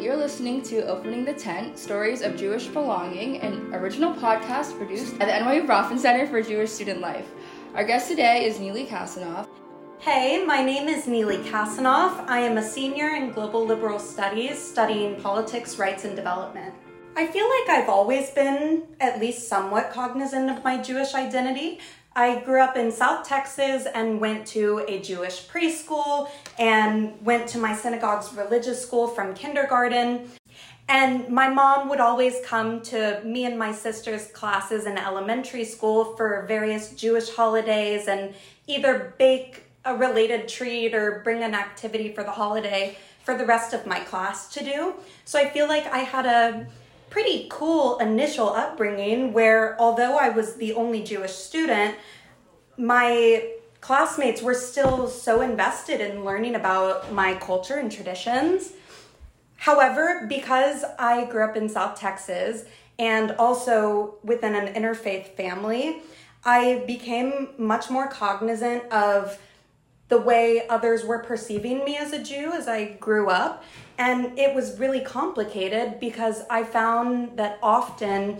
You're listening to Opening the Tent Stories of Jewish Belonging, an original podcast produced at the NYU Bronfman Center for Jewish Student Life. Our guest today is Neely Kasanoff. Hey, my name is Neely Kasanoff. I am a senior in Global Liberal Studies studying politics, rights, and development. I feel like I've always been at least somewhat cognizant of my Jewish identity. I grew up in South Texas and went to a Jewish preschool and went to my synagogue's religious school from kindergarten. And my mom would always come to me and my sister's classes in elementary school for various Jewish holidays and either bake a related treat or bring an activity for the holiday for the rest of my class to do. So I feel like I had a pretty cool initial upbringing where although I was the only Jewish student, my classmates were still so invested in learning about my culture and traditions. However, because I grew up in South Texas and also within an interfaith family, I became much more cognizant of the way others were perceiving me as a Jew as I grew up. And it was really complicated because I found that often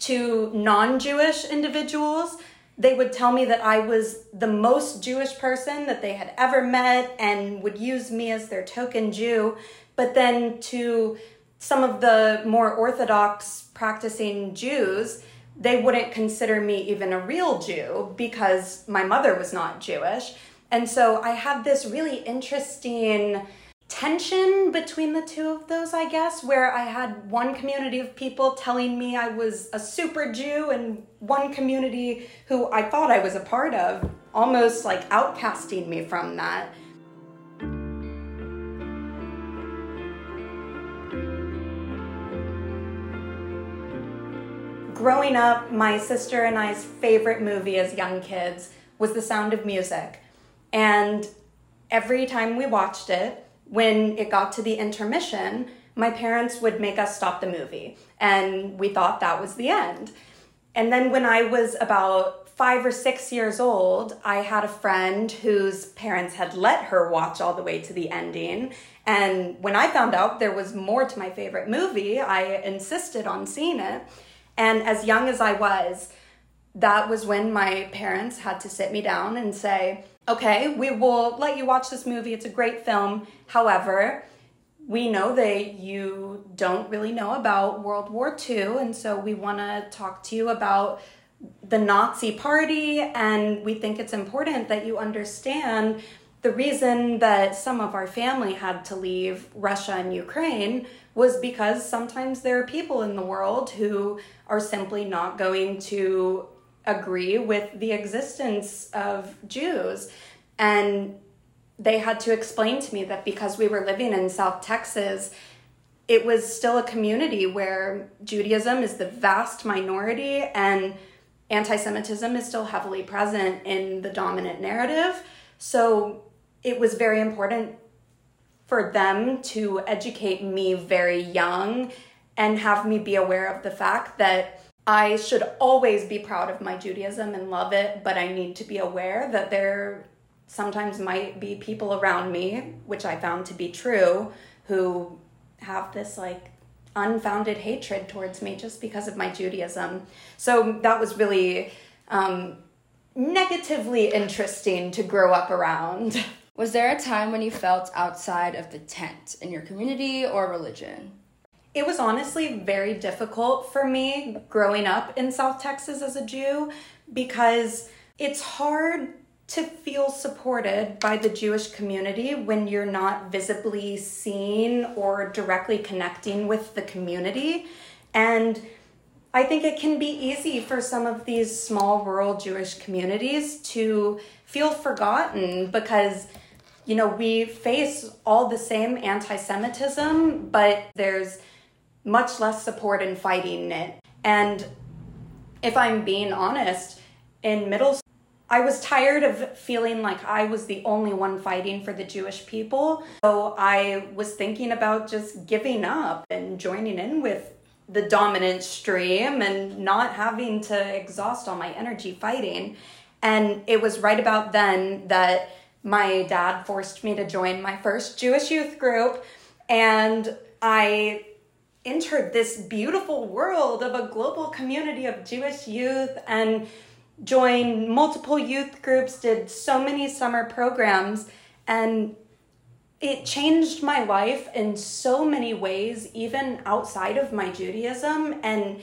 to non Jewish individuals, they would tell me that I was the most Jewish person that they had ever met and would use me as their token Jew. But then to some of the more Orthodox practicing Jews, they wouldn't consider me even a real Jew because my mother was not Jewish. And so I had this really interesting tension between the two of those, I guess, where I had one community of people telling me I was a super Jew and one community who I thought I was a part of almost like outcasting me from that. Growing up, my sister and I's favorite movie as young kids was The Sound of Music. And every time we watched it, when it got to the intermission, my parents would make us stop the movie. And we thought that was the end. And then when I was about five or six years old, I had a friend whose parents had let her watch all the way to the ending. And when I found out there was more to my favorite movie, I insisted on seeing it. And as young as I was, that was when my parents had to sit me down and say, okay, we will let you watch this movie. It's a great film. However, we know that you don't really know about World War II, and so we want to talk to you about the Nazi Party, and we think it's important that you understand the reason that some of our family had to leave Russia and Ukraine was because sometimes there are people in the world who are simply not going to agree with the existence of Jews. And they had to explain to me that because we were living in South Texas, it was still a community where Judaism is the vast minority and anti Semitism is still heavily present in the dominant narrative. So it was very important for them to educate me very young and have me be aware of the fact that I should always be proud of my Judaism and love it, but I need to be aware that there sometimes might be people around me, which I found to be true, who have this like unfounded hatred towards me just because of my Judaism. So that was really um, negatively interesting to grow up around. Was there a time when you felt outside of the tent in your community or religion? It was honestly very difficult for me growing up in South Texas as a Jew because it's hard to feel supported by the Jewish community when you're not visibly seen or directly connecting with the community. And I think it can be easy for some of these small rural Jewish communities to feel forgotten because you know, we face all the same anti Semitism, but there's much less support in fighting it. And if I'm being honest, in middle school, I was tired of feeling like I was the only one fighting for the Jewish people. So I was thinking about just giving up and joining in with the dominant stream and not having to exhaust all my energy fighting. And it was right about then that my dad forced me to join my first Jewish youth group. And I entered this beautiful world of a global community of Jewish youth and joined multiple youth groups, did so many summer programs, and it changed my life in so many ways, even outside of my Judaism, and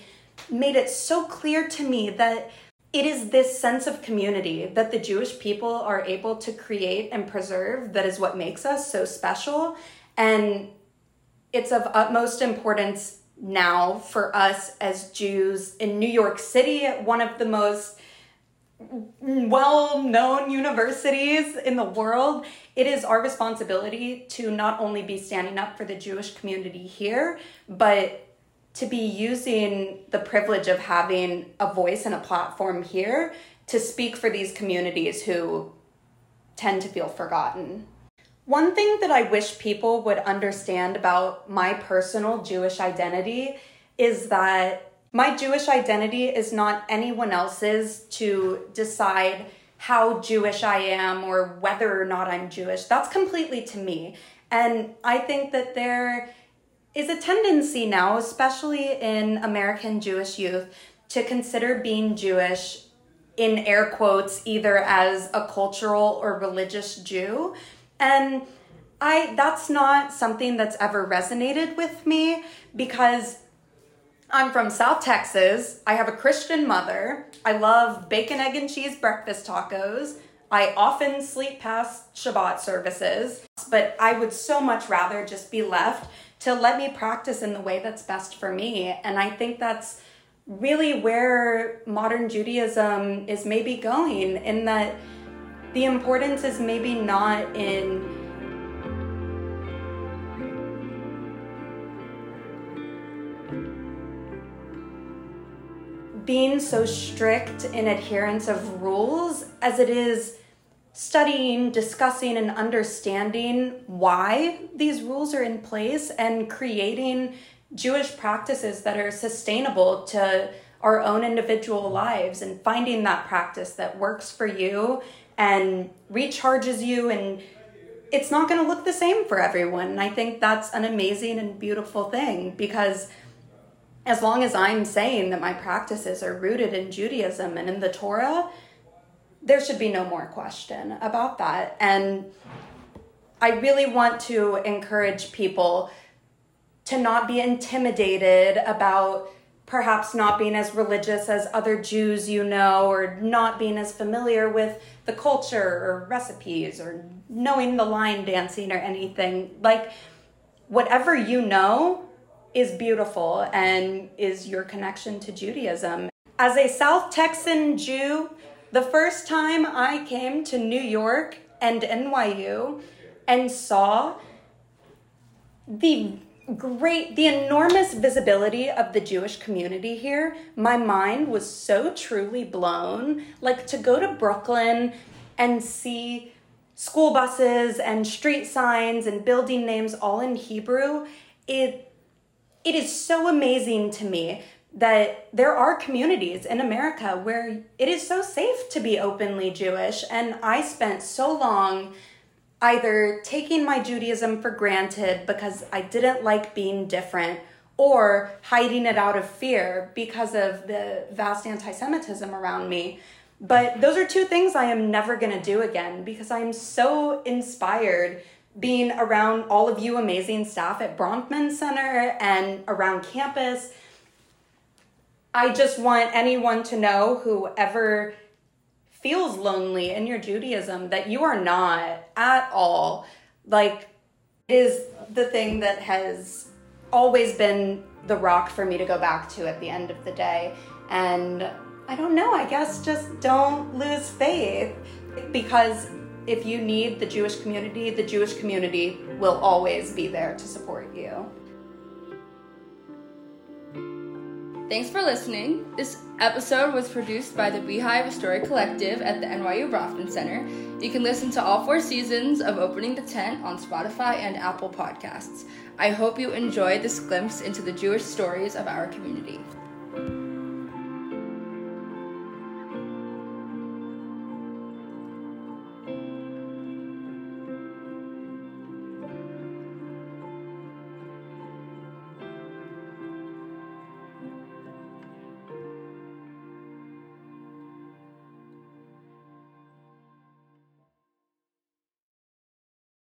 made it so clear to me that it is this sense of community that the Jewish people are able to create and preserve that is what makes us so special. And it's of utmost importance now for us as Jews in New York City, one of the most well known universities in the world. It is our responsibility to not only be standing up for the Jewish community here, but to be using the privilege of having a voice and a platform here to speak for these communities who tend to feel forgotten. One thing that I wish people would understand about my personal Jewish identity is that my Jewish identity is not anyone else's to decide how Jewish I am or whether or not I'm Jewish. That's completely to me. And I think that there is a tendency now, especially in American Jewish youth, to consider being Jewish in air quotes either as a cultural or religious Jew and I that's not something that's ever resonated with me because I'm from South Texas. I have a Christian mother. I love bacon, egg, and cheese breakfast tacos. I often sleep past Shabbat services, but I would so much rather just be left to let me practice in the way that's best for me. And I think that's really where modern Judaism is maybe going, in that the importance is maybe not in being so strict in adherence of rules as it is studying, discussing, and understanding why these rules are in place and creating Jewish practices that are sustainable to our own individual lives and finding that practice that works for you and recharges you and it's not going to look the same for everyone. And I think that's an amazing and beautiful thing because as long as I'm saying that my practices are rooted in Judaism and in the Torah, there should be no more question about that. And I really want to encourage people to not be intimidated about perhaps not being as religious as other Jews you know, or not being as familiar with the culture or recipes or knowing the line dancing or anything. Like, whatever you know, is beautiful and is your connection to Judaism. As a South Texan Jew, the first time I came to New York and NYU and saw the great, the enormous visibility of the Jewish community here, my mind was so truly blown. Like to go to Brooklyn and see school buses and street signs and building names all in Hebrew, it it is so amazing to me that there are communities in America where it is so safe to be openly Jewish. And I spent so long either taking my Judaism for granted because I didn't like being different or hiding it out of fear because of the vast anti Semitism around me. But those are two things I am never going to do again because I am so inspired being around all of you amazing staff at Bronfman Center and around campus. I just want anyone to know, whoever feels lonely in your Judaism, that you are not at all. Like, is the thing that has always been the rock for me to go back to at the end of the day. And I don't know, I guess just don't lose faith because if you need the Jewish community, the Jewish community will always be there to support you. Thanks for listening. This episode was produced by the Beehive Story Collective at the NYU Bronfman Center. You can listen to all four seasons of Opening the Tent on Spotify and Apple Podcasts. I hope you enjoyed this glimpse into the Jewish stories of our community.